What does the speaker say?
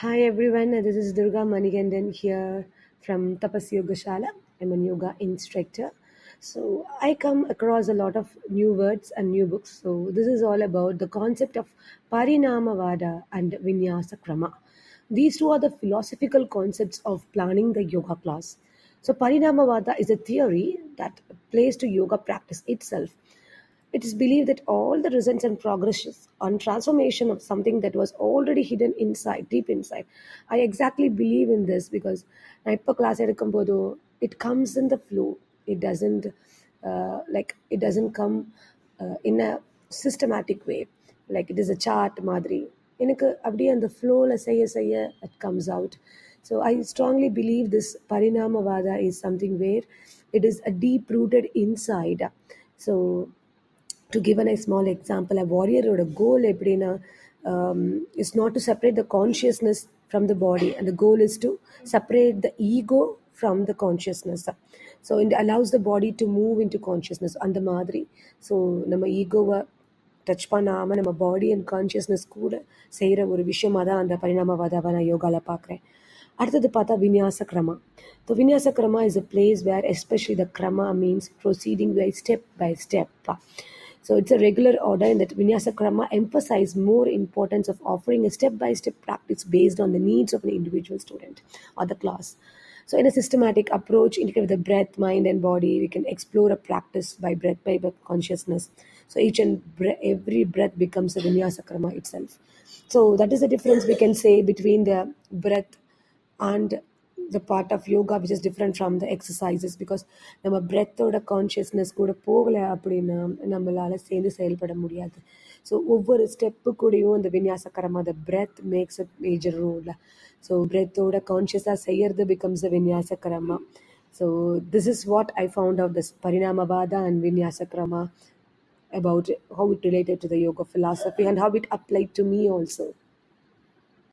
Hi everyone, this is Durga Manigandan here from Tapas Yoga Shala. I'm a yoga instructor. So I come across a lot of new words and new books. So this is all about the concept of Parinamavada and Vinyasa Krama. These two are the philosophical concepts of planning the yoga class. So Parinamavada is a theory that plays to yoga practice itself it is believed that all the results and progresses on transformation of something that was already hidden inside, deep inside. I exactly believe in this because நான் இப்போ class எடுக்கும்போதோ it comes in the flow. It doesn't uh, like it doesn't come uh, in a systematic way. Like it is a chart மாதிரி எனக்கு அப்படியே அந்த ஃப்ளோவில் செய்ய செய்ய it comes out. So I strongly believe this Parinamavada is something where it is a deep rooted inside. So to give an, small example example, a warrior or a goal, um, is not to separate the consciousness from the body, and the goal is to separate the so இந்த allows the body to move into consciousness அந்த மாதிரி so நம்ம ஈகோவை touch பண்ணாமல் நம்ம body and consciousness கூட செய்கிற ஒரு விஷயமாக தான் அந்த பரிணாமவாதாவை நான் யோகாவில் பார்க்குறேன் அடுத்தது பார்த்தா vinyasa krama so vinyasa krama is a place where especially the krama means proceeding by step by ஸ்டெப்பா So it's a regular order in that Vinyasa Krama emphasize more importance of offering a step-by-step practice based on the needs of an individual student or the class. So in a systematic approach, integrated with the breath, mind, and body, we can explore a practice by breath, by consciousness. So each and bre- every breath becomes a Vinyasa Krama itself. So that is the difference we can say between the breath and the part of yoga which is different from the exercises because நம்ம பிரெத்தோட consciousness கூட போகலை அப்படின்னா நம்மளால சேர்ந்து செயல்பட முடியாது so ஒவ்வொரு step கூடயும் இந்த விநியாசக்கரமாக அந்த breath makes a major role so பிரெத்தோட கான்ஷியஸாக செய்யறது becomes a விநியாசக்கரமா so this is what I found of this பரிணாமவாதா and விநியாசக்கிரமா about how it related to the yoga philosophy and how it applied to me also